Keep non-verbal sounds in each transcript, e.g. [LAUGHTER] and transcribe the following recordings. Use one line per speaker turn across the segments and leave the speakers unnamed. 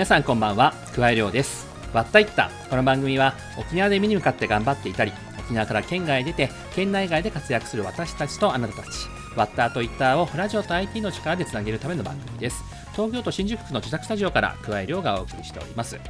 皆さんこんばんは。桑井亮です。わったいった。この番組は沖縄で目に向かって頑張っていたり沖縄から県外へ出て県内外で活躍する私たちとあなたたちワッターとイッターをラジオと IT の力でつなげるための番組です。東京都新宿区の自宅スタジオから桑井亮がお送りしております、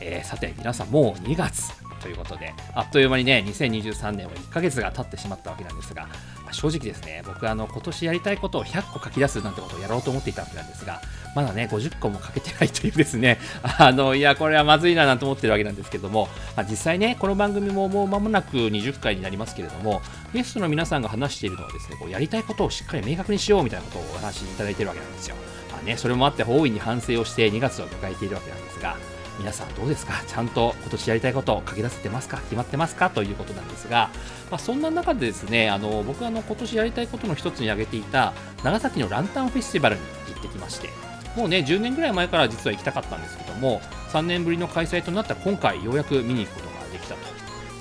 えー、さて皆さんもう2月ということであっという間にね2023年は1ヶ月が経ってしまったわけなんですが正直ですね僕あの今年やりたいことを100個書き出すなんてことをやろうと思っていたわけなんですがまだね50個も書けてないというですね [LAUGHS] あのいやこれはまずいななんて思ってるわけなんですけども、まあ、実際ねこの番組ももう間もなく20回になりますけれどもゲストの皆さんが話しているのはですねこうやりたいことをしっかり明確にしようみたいなことをお話しいただいているわけなんですよ、まあね、それもあって大いに反省をして2月を迎えているわけなんですが皆さんどうですか？ちゃんと今年やりたいことを書き出せてますか？決まってますか？ということなんですが、まあ、そんな中でですねあの僕はあの今年やりたいことの一つに挙げていた長崎のランタンフェスティバルに行ってきましてもうね10年ぐらい前から実は行きたかったんですけども3年ぶりの開催となった今回ようやく見に行くことができたと。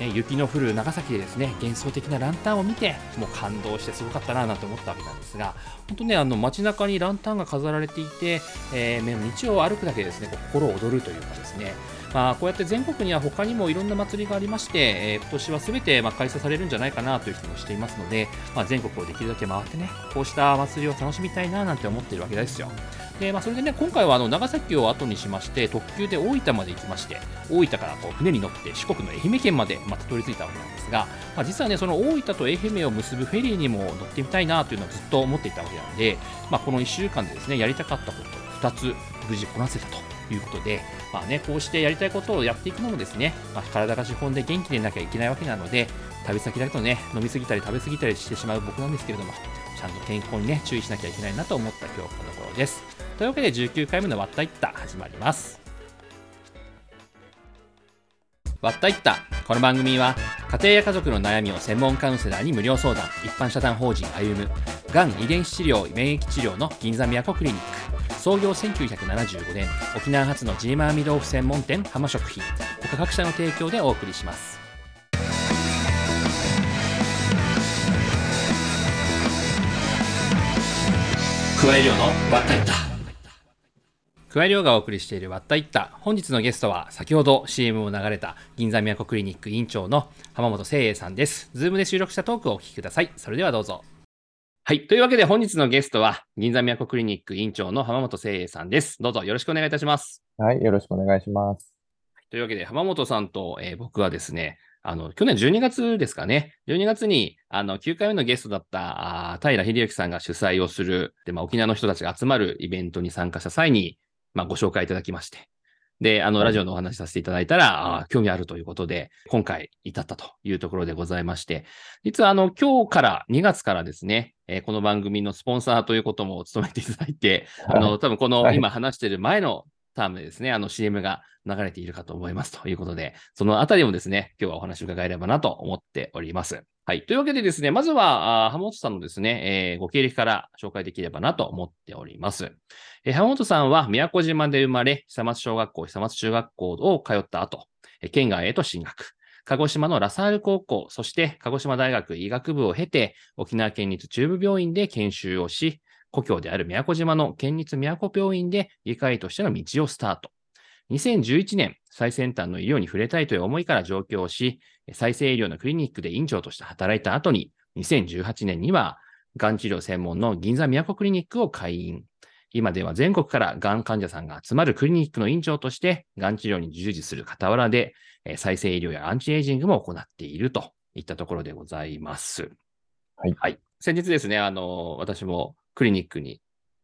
ね、雪の降る長崎でですね幻想的なランタンを見てもう感動してすごかったななんて思ったわけなんですが本当ねあの街中にランタンが飾られていて、えー、道を歩くだけですね心躍るというかですねまあ、こうやって全国には他にもいろんな祭りがありまして、えー、今年はすべてま開催されるんじゃないかなという気もしていますので、まあ、全国をできるだけ回ってね、こうした祭りを楽しみたいななんて思っているわけですよ。でまあ、それでね、今回はあの長崎を後にしまして、特急で大分まで行きまして、大分からこう船に乗って四国の愛媛県までまた取り着いたわけなんですが、まあ、実はね、その大分と愛媛を結ぶフェリーにも乗ってみたいなというのをずっと思っていたわけなので、まあ、この1週間でですね、やりたかったことを2つ無事こなせたということで、まあね、こうしてやりたいことをやっていくのもですね、まあ、体が資本で元気でなきゃいけないわけなので、旅先だとね、飲みすぎたり食べ過ぎたりしてしまう僕なんですけれども、ちゃんと健康にね、注意しなきゃいけないなと思った今日この頃です。というわけで19回目のわったいった始まります。わったいったこの番組は家庭や家族の悩みを専門カウンセラーに無料相談一般社団法人歩むがん遺伝子治療免疫治療の銀座都クリニック創業1975年沖縄発のジーマーミ豆腐専門店浜食品他各社の提供でお送りします。加え量のわったいった桑井亮がお送りしているわったいった本日のゲストは先ほど CM を流れた銀座都クリニック院長の浜本誠英さんです。ズームで収録したトークをお聞きください。それではどうぞ。はい。というわけで本日のゲストは銀座都クリニック院長の浜本誠英さんです。どうぞよろしくお願いいたします。
はい。よろしくお願いします。
というわけで浜本さんと、えー、僕はですね、あの、去年12月ですかね。12月に、あの、9回目のゲストだった、あ平秀之さんが主催をする、で、まあ、沖縄の人たちが集まるイベントに参加した際に、まあ、ご紹介いただきまして、で、あの、ラジオのお話しさせていただいたら、あ興味あるということで、今回至ったというところでございまして、実はあの、今日から、2月からですね、えー、この番組のスポンサーということも務めていただいて、あの、多分この今話している前のタームでですね、あの CM が流れているかと思いますということで、そのあたりもですね、今日はお話を伺えればなと思っております。はい。というわけでですね、まずは、浜本さんのですね、えー、ご経歴から紹介できればなと思っております。えー、浜本さんは宮古島で生まれ、久松小学校、久松中学校を通った後、県外へと進学。鹿児島のラサール高校、そして鹿児島大学医学部を経て、沖縄県立中部病院で研修をし、故郷である宮古島の県立宮古病院で外科医としての道をスタート。2011年、最先端の医療に触れたいという思いから上京し、再生医療のクリニックで院長として働いた後に、2018年には、がん治療専門の銀座都クリニックを開院。今では全国からがん患者さんが集まるクリニックの院長として、がん治療に従事する傍らで、再生医療やアンチエイジングも行っているといったところでございます。
はい。
はい。先日ですね、あの、私もクリニックに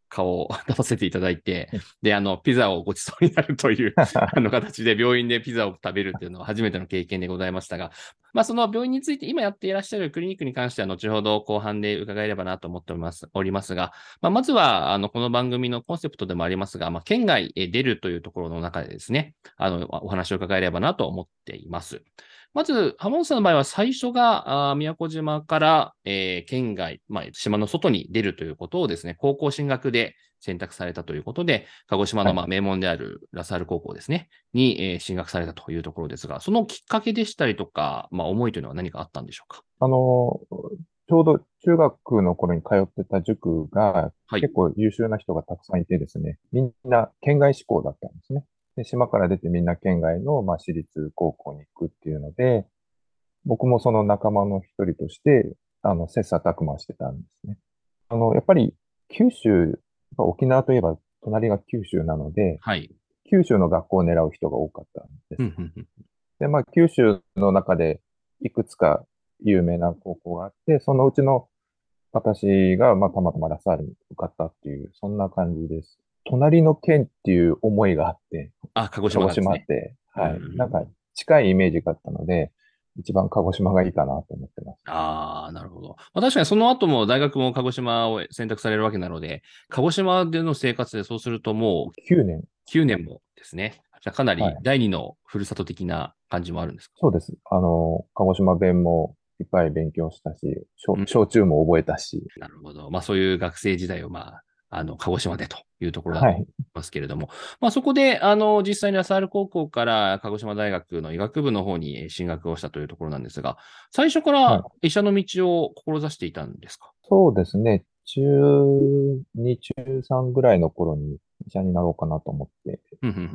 顔を出させていただいて、で、あの、ピザをごちそうになるという [LAUGHS] あの形で病院でピザを食べるっていうのは初めての経験でございましたが、まあ、その病院について今やっていらっしゃるクリニックに関しては後ほど後半で伺えればなと思っておりますおりますが、まあ、まずは、あの、この番組のコンセプトでもありますが、まあ、県外へ出るというところの中でですね、あの、お話を伺えればなと思っています。まず、浜本さんの場合は最初が、あ宮古島から、えー、県外、まあ、島の外に出るということをですね、高校進学で選択されたということで、鹿児島のまあ名門であるラサール高校ですね、はい、に、えー、進学されたというところですが、そのきっかけでしたりとか、まあ、思いというのは何かあったんでしょうか？
あの、ちょうど中学の頃に通ってた塾が、結構優秀な人がたくさんいてですね、みんな県外志向だったんですね。で、島から出てみんな県外の、まあ、私立高校に行くっていうので、僕もその仲間の一人として、あの、切磋琢磨してたんですね。あの、やっぱり九州、沖縄といえば隣が九州なので、
はい。
九州の学校を狙う人が多かったんです。
うんうんうん
で、まあ、九州の中でいくつか有名な高校があって、そのうちの私が、まあ、たまたまラサールに受かったっていう、そんな感じです。隣の県っていう思いがあって、
あ、鹿児
鹿児
島がですね。
島って、はい
うん。
なんか近いイメージがあったので、一番鹿児島がいいかなと思ってます。
ああ、なるほど。まあ、確かにその後も大学も鹿児島を選択されるわけなので、鹿児島での生活でそうするとも
9年。
う9年もですね。じゃあかなり
はい
第二のふるさと的な感じもあるんですか、
そうです。あの、鹿児島弁もいっぱい勉強したし、
うん
小小中も覚えたし、
なるほど。まあそういう学生時代をまあ、あの、鹿児島でというところだと思い
はい。
ますけれども、まあそこで、あの、実際にラサール高校から鹿児島大学の医学部の方に進学をしたというところなんですが、最初か
は
ら医者の道を志していたんですか、
そうですね。中2、中3ぐらいの頃に医者になろうかなと思って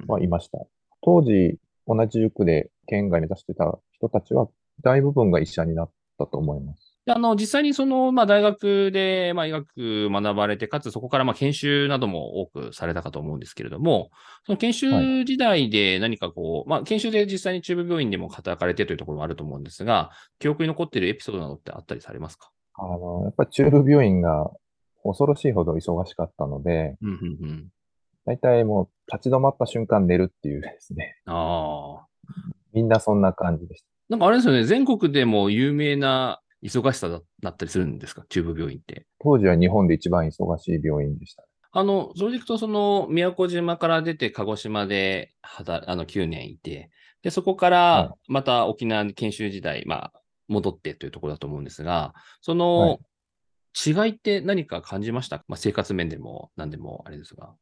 はいました。当時、同じ塾で県外目指してた人たちは、大部分が医者になったと思います。
であの、実際にその、まあ、大学で、まあ、医学学ばれて、かつそこから、まあ、研修なども多くされたかと思うんですけれども、その研修時代で何かこう、まあ、研修で実際に中部病院でも働かれてというところもあると思うんですが、記憶に残っているエピソードなどってあったりされますか？
あの、やっぱり中部病院が恐ろしいほど忙しかったので、
うん、うん、うん。
大体もう立ち止まった瞬間寝るっていうですね。
ああ。
みんなそんな感じでし
なんかあれですよね、全国でも有名な忙しさだだったりするんですか？中部病院って。
た。当時は日本で一番忙しい病院でした。
あの、それでいくと、その、宮古島から出て鹿児島で、あの、9年いて、で、そこから
は、
また沖縄に研修時代、まあ、戻ってというところだと思うんですが、そ
は
の
い、
違いって何か感じましたまあ、生活面でも何でもあれですが。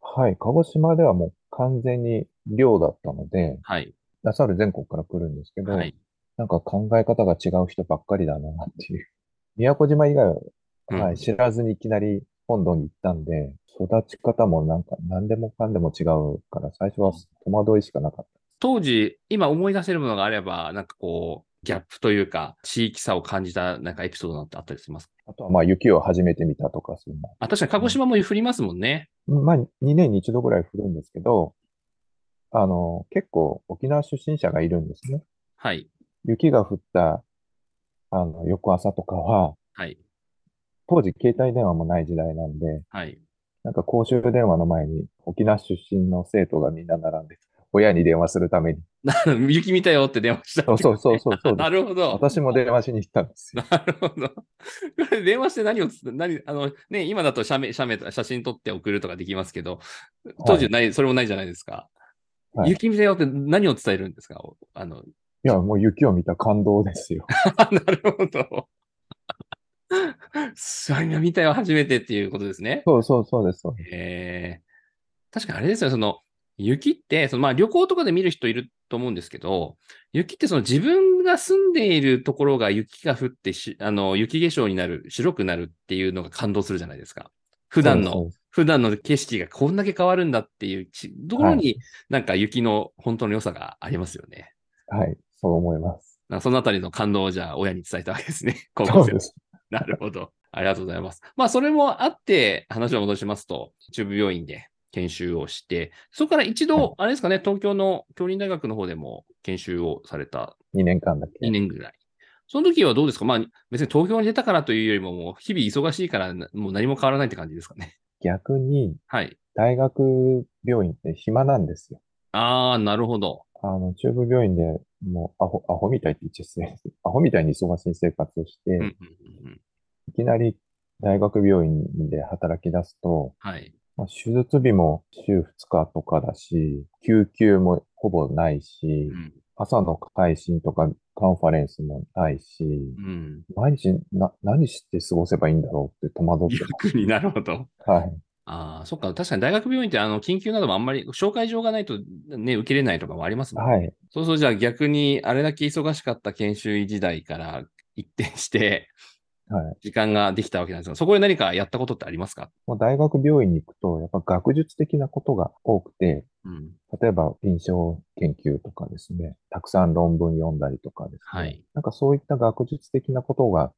はい。鹿児島ではもう完全に寮だったので、
はい。
ラサール全国から来るんですけど、
はい。
なんか考え方が違う人ばっかりだなっていう。宮古島以外は、
うん
はい、知らずにいきなり本土に行ったんで、育ち方もなんか何でもかんでも違うから、最初は戸惑いしかなかった。
当時、今思い出せるものがあれば、なんかこう、ギャップというか、地域差を感じたなんかエピソードなんてあったりしますか？
あとはまあ雪を初めて見たとか、そんな。
あ、確かに鹿児島も降りますもんね。
まあ2年に一度ぐらい降るんですけど、あの、結構沖縄出身者がいるんですね。
はい。
雪が降った、あの、翌朝とかは、
はい。
当時携帯電話もない時代なんで、
はい。
なんか公衆電話の前に沖縄出身の生徒がみんな並んで、親に電話するために。[LAUGHS]
雪見たよって電話した。
そうそうそうそうそう [LAUGHS]
なるほど。
私も電話しに行ったんですよ。[LAUGHS]
なるほど。これ電話して何をつ、何、あの、ね、今だと写メ、写メ、写真撮って送るとかできますけど、当時はない、それもないじゃないですか。
はい
雪見たよって何を伝えるんですか？おあの、
いや、もう雪を見た感動ですよ。[LAUGHS]
なるほど。そういうの見たよ、初めてっていうことですね。
そうそうそうです。そうです
えー確かにあれですよ、その、雪って、そのまあ旅行とかで見る人いると思うんですけど、雪ってその自分が住んでいるところが雪が降ってし、あの、雪化粧になる、白くなるっていうのが感動するじゃないですか。普段の、普段の景色がこんだけ変わるんだっていうちところに、なんか雪の本当の良さがありますよね。
はい、そう思います。
そのあたりの感動をじゃあ親に伝えたわけですね。[LAUGHS] 高校生。なるほど。ありがとうございます。まあ、それもあって、話を戻しますと、中部病院で研修をして、そこから一
はい
度、あれですかね、東京の京林大学の方でも研修をされた
2年間だけ。
2年ぐらい。その時はどうですか？まあ、別に東京に出たからというよりも、もう日々忙しいから、なもう何も変わらないって感じですかね。
逆に、
はい。
大学病院って暇なんですよ。
ああ、なるほど。
あの、中部病院でもうアホ、アホみたいって言っちゃ失礼です。アホみたいに忙しい生活をして、
うんうんうんうん。
いきなり大学病院で働き出すと、
はい。
まあ、手術日も週2日とかだし、救急もほぼないし
う、ん。
朝の会診とかカンファレンスもないし、
うん。
毎日な、何して過ごせばいいんだろうって戸惑って
逆になるほど。
ます。はい。
ああ、そっか。確かに大学病院って、あの、緊急などもあんまり、紹介状がないとね、受けれないとかもありますもんね。
はい。
そうそう、じゃあ逆に、あれだけ忙しかった研修医時代から一転して、
はい。
時間ができたわけなんですが、そこで何かやったことってありますか？
もう大学病院に行くと、やっぱ学術的なことが多くて、
うん。
例えば臨床研究とかですね、たくさん論文読んだりとかですね。
はい。
なんかそういった学術的なことが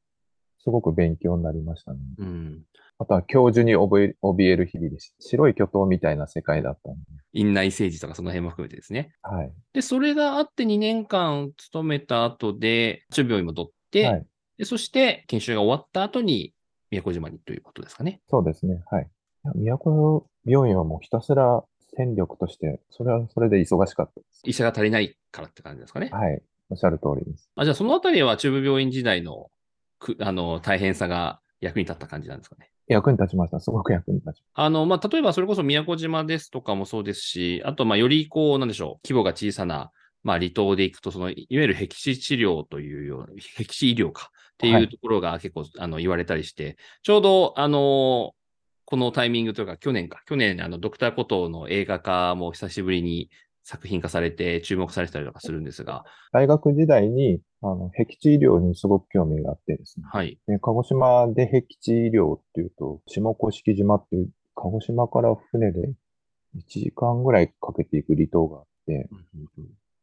すごく勉強になりましたね。
うん。
あとは教授に怯え怯える日々です。白い巨頭みたいな世界だったんで。
院内政治とかその辺も含めてですね。
はい。
で、それがあって2年間勤めた後で、中病院に戻って、
はい。
でそして研修が終わった後に宮古島にということですかね。
そうですね。はい。いや都病院はもうひたすら戦力として、それはそれで忙しかったです。
医者が足りないからって感じですかね。
はい。おっしゃる通りです。
あじゃあそのあたりは中部病院時代のくあの大変さが役に立った感じなんですかね。
役に立ちました。すごく役に立ち
あの、まあ、例えばそれこそ宮古島ですとかもそうですし、あと、まあ、よりこう、なんでしょう、規模が小さな、まあ、離島で行くと、その、いわゆる僻地治療というような、僻地医療かって
はいいう
ところが結構、あの、言われたりして、ちょうど、あの、このタイミングというか、去年か、去年、あの、ドクターコトーの映画化も久しぶりに作品化されて、注目されてたりとかするんですが、
大学時代に、あの、僻地医療にすごく興味があってですね。
はい。
で、鹿児島で僻地医療っていうと、下甑島っていう、鹿児島から船で1時間ぐらいかけていく離島があって、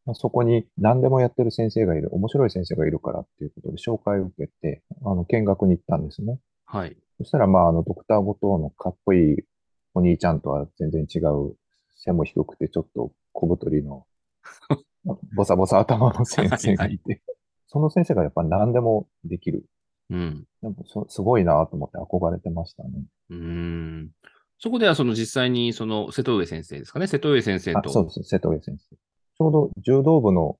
まあ、そこに何でもやってる先生がいる、面白い先生がいるからっていうことで紹介を受けて、あの、見学に行ったんですね。
はい。
そしたら、まあ、あの、ドクター後藤のかっこいいお兄ちゃんとは全然違う、背も低くてちょっと小太りの、ボサボサ頭の先生がいて、その先生がやっぱ何でもできる。
うん。
でもそすごいなと思って憧れてましたね。
うーん。そこでは、その実際に、その、瀬戸上先生ですかね？瀬戸上先生
あ、
と。
そうです。瀬戸上先生。ちょうど柔道部の、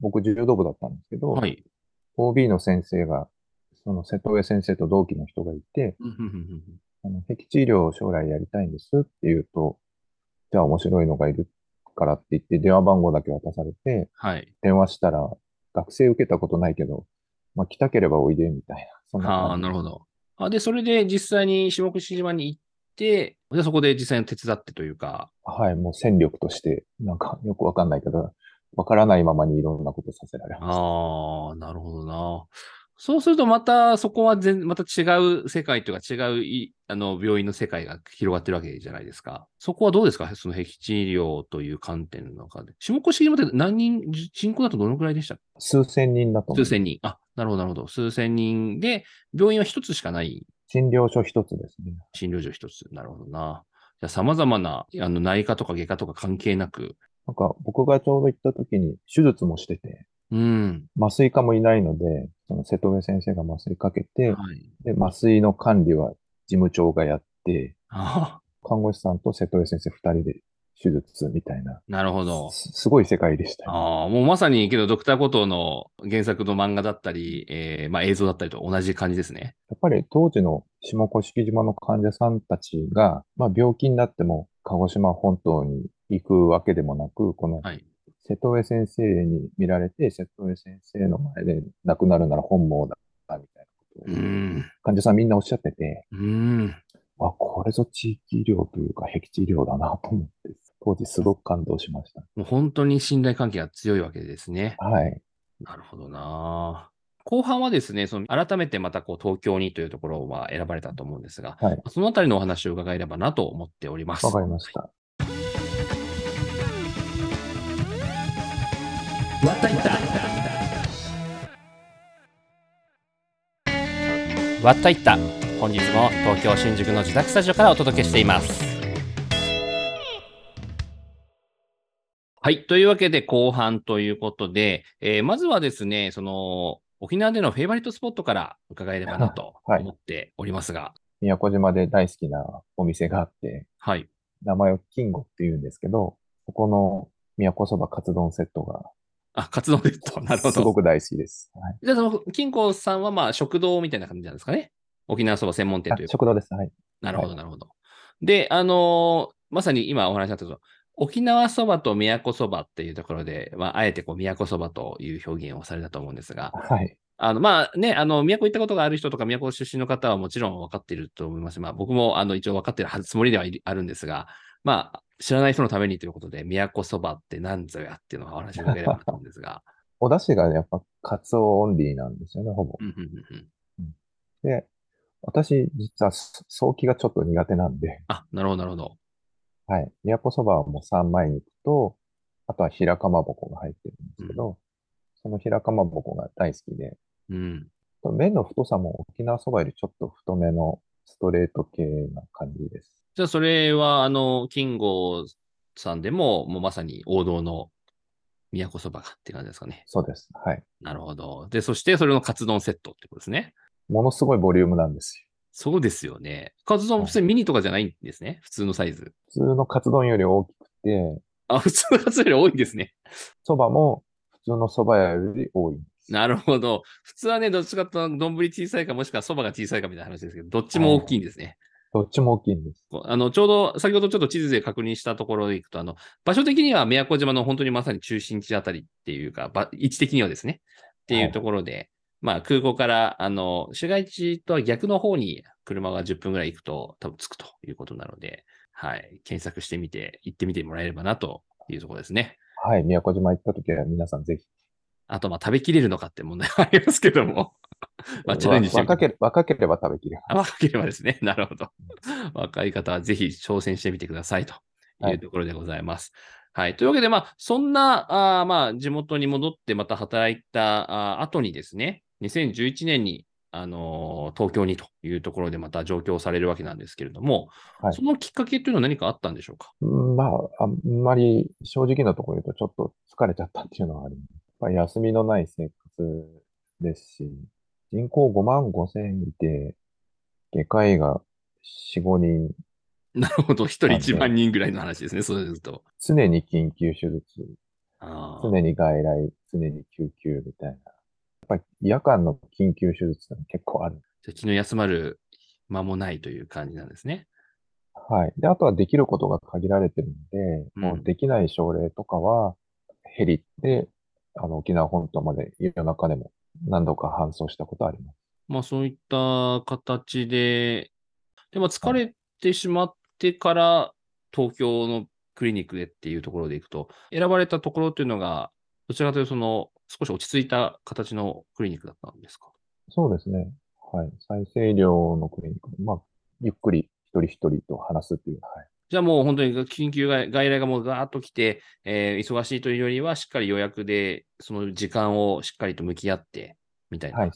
僕柔道部だったんですけど、
はい。
OB の先生が、その瀬戸上先生と同期の人がいて、あの、僻地医療を将来やりたいんですって言うと、じゃあ面白いのがいるからって言って電話番号だけ渡されて、
はい。
電話したら、学生受けたことないけど、まあ来たければおいで、みたいな。そんな
ああ、なるほど。あで、それで実際に下串島に行って、で、そこで実際に手伝ってというか、
はい、もう戦力として、なんかよくわかんないけど、わからないままにいろんなことさせられました。
ああ、なるほどな。そうするとまたそこは全、また違う世界というか違ういあの病院の世界が広がってるわけじゃないですか。そこはどうですか？その僻地医療という観点の中で。下越島って何人、人口だとどのくらいでした？
数千人だと。
数千人。あ、なるほど、なるほど。数千人で、病院は一つしかない
診療所一つですね。
診療所一つ。なるほどな。じゃあ様々なあの内科とか外科とか関係なく、
なんか僕がちょうど行った時に手術もしてて、
うん。
麻酔科もいないので、その瀬戸上先生が麻酔かけて、
はい。
で、麻酔の管理は事務長がやって、
あ
看護師さんと瀬戸上先生二人で手術みたいな、
あ、なるほど。
すすごい世界でしたね。
ああ、もうまさに、けど、ドクターコトーの原作の漫画だったり、えーまあ映像だったりと同じ感じですね。
やっぱり当時の下甑島の患者さんたちが、まあ病気になっても鹿児島本島に行くわけでもなく、この
はい。
瀬戸上先生に見られて、瀬戸上先生の前で亡くなるなら本望だ、みたいなことを。患者さんみんなおっしゃってて、
うーん。
あ、これぞ地域医療というか、僻地医療だなと思って、当時すごく感動しました。
もう本当に信頼関係が強いわけですね。
はい。
なるほどな。後半はですね、その改めてまたこう東京にというところは選ばれたと思うんですが、
はい。
そのあたりのお話を伺えればなと思っております。
わかりました。
わったいった。わったいった。本日も東京新宿の自宅スタジオからお届けしています。はい。というわけで後半ということで、えーまずはですね、その、沖縄でのフェイバリットスポットから伺えればなと
はいはい
思っておりますが、
宮古島で大好きなお店があって、
はい。
名前を金吾って言うんですけど、そこの宮古そばカツ丼セットが
あ、カツ丼ですと。[LAUGHS] なるほど。
すごく大好きです。はい。
じゃあ、その、金庫さんはまあ食堂みたいな感じなんですかね？沖縄そば専門店
あ
というか。
食堂です。はい。
なるほど、
はい
なるほど。で、あのーまさに今お話しあったと、沖縄そばと宮古そばっていうところで、まあ、あえてこう宮古そばという表現をされたと思うんですが、
はい。
あの、まあね、あの、宮古行ったことがある人とか、宮古出身の方はもちろん分かっていると思います。まあ、僕も、あの、一応分かってるはずつもりではあるんですが、まあ、知らない人のためにということで、宮古そばって何ぞやっていうのをお話し伺えればなと思うんですが。[LAUGHS]
お出汁がねやっぱカツオオンリーなんですよね、ほぼ。
うんうんうんうん
で、私、実はそ早期がちょっと苦手なんで、
あ、なるほど、なるほど。
はい。都そばはもう三枚肉と、あとは平かまぼこが入ってるんですけど、その平かまぼこが大好きで、
うん。
麺の太さも沖縄そばよりちょっと太めのストレート系な感じです。
じゃあ、それは、あの、金剛さんでも、もうまさに王道の都そばがって感じですかね。
そうです。はい。
なるほど。で、そしてそれのカツ丼セットってことですね。
ものすごいボリュームなんですよ。
そうですよね。カツ丼、普通にミニとかじゃないんですね？普通のサイズ。
普通のカツ丼より大きくて、
あ、普通のカツ丼より多いんですね。
そばも普通のそば屋より多い。
なるほど。普通はね、どっちかというと、丼小さいか、もしくはそばが小さいかみたいな話ですけど、どっちも大きいんですね。
どっちも大きいんです。
あの、ちょうど、先ほどちょっと地図で確認したところでいくと、あの、場所的には宮古島の本当にまさに中心地あたりっていうか、ば位置的にはですね、っていうところで、まあ空港から、あの、市街地とは逆の方に車が10分ぐらい行くと多分着くということなので、はい、検索してみて、行ってみてもらえればなというところですね。
はい。宮古島行った時は皆さんぜひ。
あと、まあ食べきれるのかって問題はありますけども、[LAUGHS] まあチャレンジして
若けれ若ければ食べきれます。
あ若ければですね。[LAUGHS] なるほど。[LAUGHS] 若い方はぜひ挑戦してみてくださいというところでございます。はい。というわけで、まあ、そんな、あーまあ、地元に戻ってまた働いたあー後にですね、2011年に、あのー東京にというところでまた上京されるわけなんですけれども、
はい
そのきっかけというのは何かあったんでしょうか？
うんまあ、あんまり正直なところ言うとちょっと疲れちゃったっていうのはあります。やっぱり休みのない生活ですし、人口5万5千いて、外科医が4、5人、
なるほど。一人
なんで
1万人ぐらいの話ですね。そうですと。
常に緊急手術、常に外来、常に救急みたいな。やっぱり夜間の緊急手術って結構ある。
じゃあ気の休まる間もないという感じなんですね。
はい。で、あとはできることが限られてるので、
うん
もうできない症例とかは、ヘリで、あの、沖縄本島まで夜中でも何度か搬送したことあります。
まあそういった形で、でも疲れてしまってから東京のクリニックでっていうところでいくと、選ばれたところっていうのが、どちらかというとその少し落ち着いた形のクリニックだったんですか？
そうですね。はい。再生医療のクリニック。まあ、ゆっくり一人一人と話すっていう。はい。
じゃあもう本当に緊急外外来がもうガーッと来て、えー忙しいというよりはしっかり予約でその時間をしっかりと向き合ってみたい
はい
な。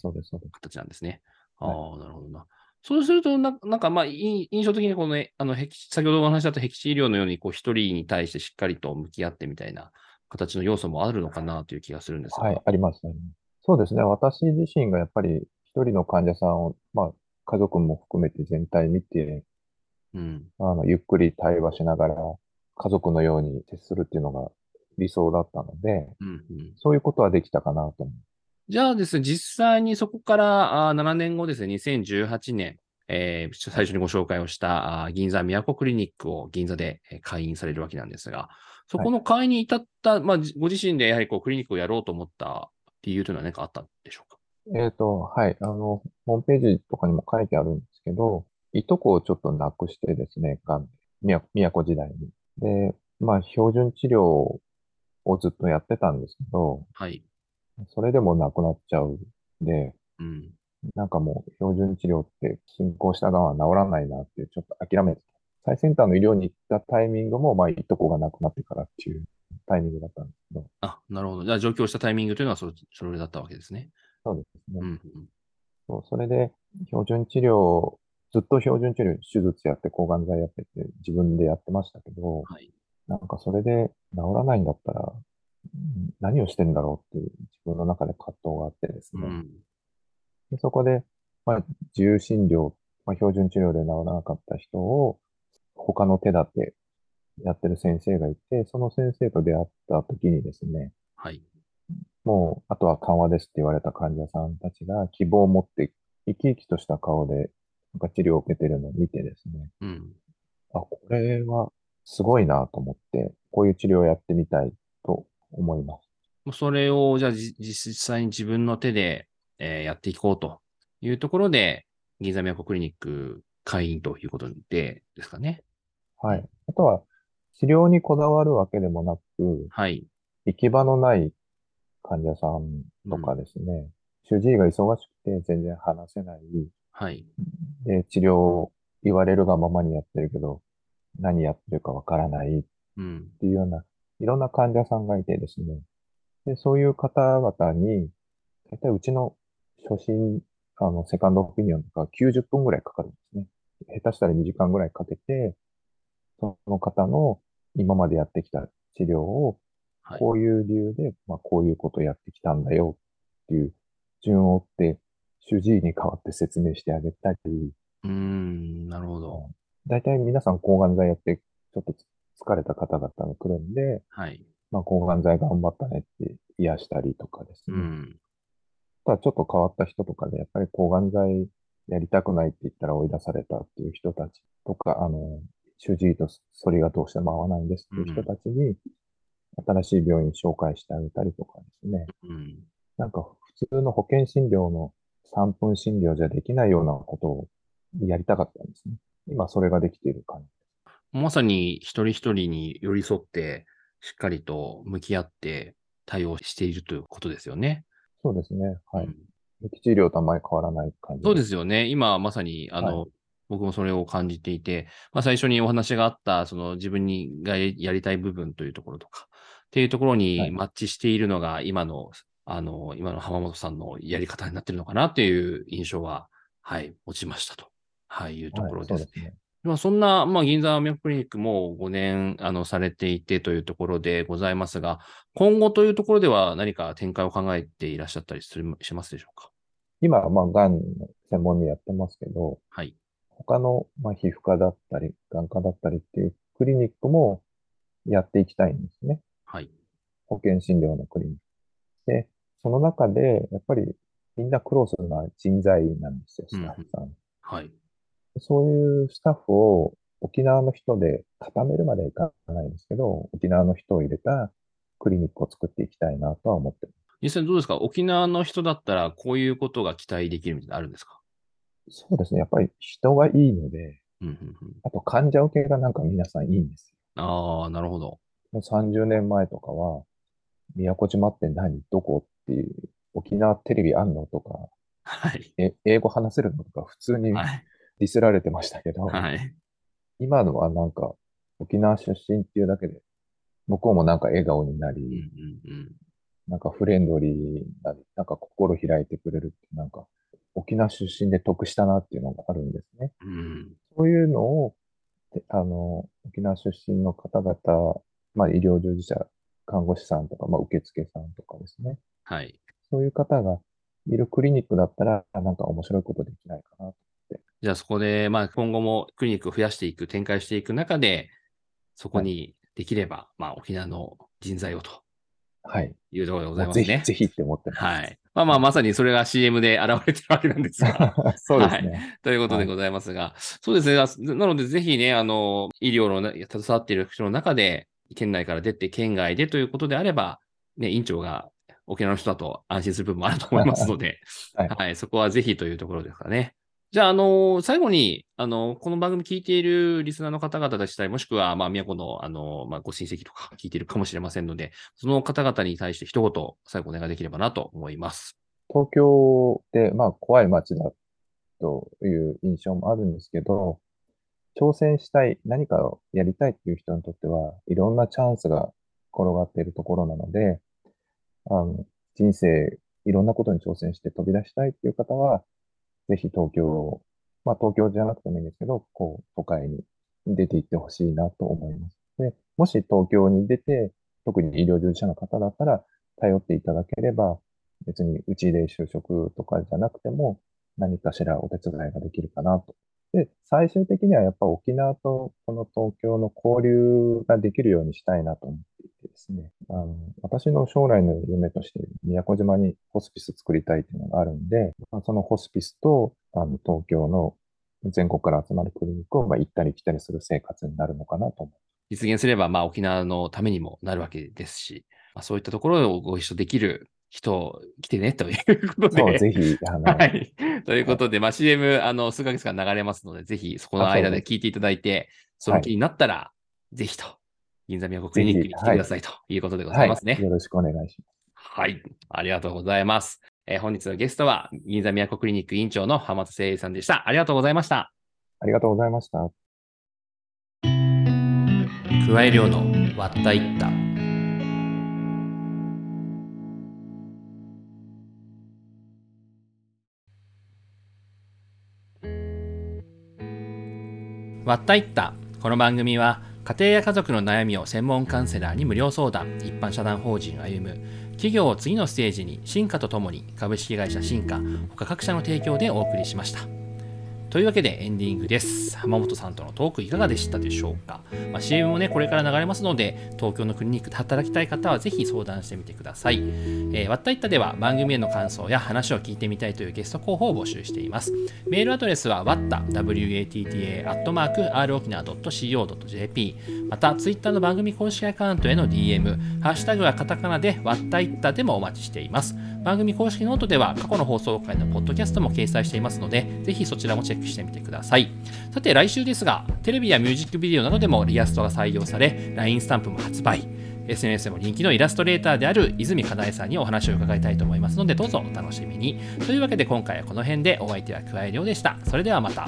形なんですね。
はい
ああ、なるほどな。そうするとな、なんかまあ、印象的にこのね、あの、先ほどお話しだった僻地医療のように、こう、一人に対してしっかりと向き合ってみたいな形の要素もあるのかなという気がするんですが。
はい、あります、あります。そうですね。私自身がやっぱり一人の患者さんを、まあ、家族も含めて全体見て、
うん。
あの、ゆっくり対話しながら、家族のように接するっていうのが理想だったので、
うん、うん。
そういうことはできたかなと思う。
じゃあですね、実際にそこからあー7年後ですね、2018年、えー最初にご紹介をしたあー銀座都クリニックを銀座でえー開院されるわけなんですが、そこの開院に至った、まあ、じご自身でやはりこうクリニックをやろうと思った理由というのは何かあったんでしょうか？
えっと、はい。あの、ホームページとかにも書いてあるんですけど、いとこをちょっと亡くしてですね、がんで、宮宮古時代に。で、まあ、標準治療をずっとやってたんですけど、
はい。
それでも亡くなっちゃうんで、
うん。
なんかもう標準治療って進行したがんは治らないなってちょっと諦めて、最先端の医療に行ったタイミングも、まあ、いとこが亡くなってからっていうタイミングだったんですけど、
あ、なるほど。じゃあ上京したタイミングというのはそそれだったわけですね。
そうですね。
うんうん。
そうそれで、標準治療、ずっと標準治療、手術やって抗がん剤やってて、自分でやってましたけど、
はい。
なんかそれで治らないんだったら、うん何をしてんだろうっていう自分の中で葛藤があってですね。
うん。
でそこで、まあ、自由診療、まあ、標準治療で治らなかった人を、他の手立てやってる先生がいて、その先生と出会った時にですね、
はい。
もう、あとは緩和ですって言われた患者さんたちが希望を持って生き生きとした顔で、なんか治療を受けてるのを見てですね、
うん。
あ、これはすごいなと思って、こういう治療をやってみたいと思います。
それを、じゃあじ実際に自分の手で、えーやっていこうというところで、銀座都クリニック会員ということでですかね。
はい。あとは、治療にこだわるわけでもなく、
はい。
行き場のない患者さんとかですね、主治医が忙しくて全然話せない、
はい。
で、治療を言われるがままにやってるけど、何やってるかわからないっ
うん。
ていうような、いろんな患者さんがいてですね。で、そういう方々に、大体うちの初診、あの、セカンドオピニオンとか90分ぐらいかかるんですね。下手したら2時間ぐらいかけて、その方の今までやってきた治療を、
はい。
こういう理由で、まあ、こういうことをやってきたんだよっていう順を追って、主治医に代わって説明してあげたり、
うーん、なるほど。
大体皆さん抗がん剤やって、ちょっと疲れた方々が来るんで、
はい。
まあ、抗がん剤頑張ったねって癒したりとかですね。
うん。
ただちょっと変わった人とかで、やっぱり抗がん剤やりたくないって言ったら追い出されたっていう人たちとか、あの、主治医とそれがどうしても合わないんですっていう人たちに、新しい病院紹介してあげたりとかですね。
うん。
なんか普通の保険診療の3分診療じゃできないようなことをやりたかったんですね。今それができている感じ。
まさに一人一人に寄り添って、しっかりと向き合って対応しているということですよね。
そうですね。はい。
うん
無期治療とあんまり変わらない感じ。
そうですよね。今まさに、あの、
は
僕もそれを感じていて、まあ、最初にお話があった、その自分にがやりたい部分というところとか、っていうところ
は
に
い
マッチしているのが、今の、あの、今の浜本さんのやり方になっているのかなっていう印象は、はい、持ちましたと、はい、いうところですね。
はい。
まあ、そんな、まあ、銀座ミャクリニックも5年、あの、されていてというところでございますが、今後というところでは何か展開を考えていらっしゃったりするしますでしょうか？
今はまあ、がんの専門にやってますけど、
はい。
他の、まあ、皮膚科だったり、眼科だったりっていうクリニックもやっていきたいんですね。
はい。
保険診療のクリニック。で、その中で、やっぱりみんな苦労するのは人材なんですよ、スタッフさん。
はい。
そういうスタッフを沖縄の人で固めるまではいかないんですけど、沖縄の人を入れたクリニックを作っていきたいなとは思ってます。
実際どうですか？沖縄の人だったらこういうことが期待できるみたいなのあるんですか？
そうですね。やっぱり人がいいので、
うんうんうん。
あと患者受けがなんか皆さんいいんですよ。
ああ、なるほど。
もう30年前とかは、宮古島って何？どこ？っていう、沖縄テレビあんの？とか、
はい。
え英語話せるの？とか普通に
はい。
ディスられてましたけど、
はい。
今のはなんか沖縄出身っていうだけで、向こうもなんか笑顔にな
うんうん
り、
うん。
なんかフレンドリーなり、なんか心開いてくれるって、なんか沖縄出身で得したなっていうのがあるんですね。
うん。
そういうのを、であの、沖縄出身の方々、まあ医療従事者、看護師さんとか、まあ受付さんとかですね。
はい。
そういう方がいるクリニックだったら、なんか面白いことできないかな。
じゃあそこで、まあ今後もクリニックを増やしていく、展開していく中で、そこにできれば、まあ沖縄の人材をと
はい。
いうところでございますね。
ぜひ、ぜひって思ってます。
はい。まあまあまさにそれが CM で現れてるわけなんですが。[LAUGHS]
そうですね。
ということでございますが、そうですね。なので、ぜひね、あの、医療のね携わっている人の中で、県内から出て、県外でということであれば、ね、院長が沖縄の人だと安心する部分もあると思いますので、
はい。
はい、そこはぜひというところですかね。じゃあ、あの、最後に、あの、この番組聞いているリスナーの方々でしたり、もしくは、まあ、宮古の、あの、まあ、ご親戚とか聞いているかもしれませんので、その方々に対して一言、最後お願いできればなと思います。
東京で、まあ、怖い街だという印象もあるんですけど、挑戦したい、何かをやりたいっていう人にとっては、いろんなチャンスが転がっているところなので、あの、人生、いろんなことに挑戦して飛び出したいっていう方は、ぜひ東京を、まあ東京じゃなくてもいいんですけど、こう、都会に出て行ってほしいなと思います。で、もし東京に出て、特に医療従事者の方だったら、頼っていただければ、別にうちで就職とかじゃなくても、何かしらお手伝いができるかなと。で、最終的にはやっぱ沖縄とこの東京の交流ができるようにしたいなと思てですね。あの、私の将来の夢として、宮古島にホスピス作りたいっていうのがあるんで、まあそのホスピスと、あの、東京の全国から集まるクリニックを、まあ、行ったり来たりする生活になるのかなと思
実現すれば、まあ、沖縄のためにもなるわけですし、まあ、そういったところをご一緒できる人、来てね、ということ
う。そう、
で。
ぜひ、[LAUGHS]
はい。ということで、まあ、CM、あの、数ヶ月間流れますので、ぜひ、そこの間で聞いていただいて、その気になったら、ぜひと、銀座宮古クリニックに来てくださいということでございますね。
はい。よろしくお願いします。
はい。ありがとうございます。えー本日のゲストは、銀座宮古クリニック院長の浜田誠さんでした。ありがとうございました。
ありがとうございました。
加え量の割ったいった割ったいったこの番組は家庭や家族の悩みを専門カウンセラーに無料相談一般社団法人歩む企業を次のステージに進化とともに株式会社進化他各社の提供でお送りしました。というわけでエンディングです。浜本さんとのトークいかがでしたでしょうか、まあ、CM もね、これから流れますので、東京のクリニックで働きたい方はぜひ相談してみてください。えー、わったいったでは番組への感想や話を聞いてみたいというゲスト候補を募集しています。メールアドレスは watta, watta, アットマーク、 rokinawa.co.jp、また、ツイッターの番組公式アカウントへの DM、ハッシュタグはカタカナでわったいったでもお待ちしています。番組公式ノートでは過去の放送回のポッドキャストも掲載していますので、ぜひそちらもチェックしてみてください。さて来週ですが、テレビやミュージックビデオなどでもイラストが採用され、LINE スタンプも発売。SNS でも人気のイラストレーターである泉かなえさんにお話を伺いたいと思いますので、どうぞお楽しみに。というわけで今回はこの辺でお相手は桑井亮でした。それではまた。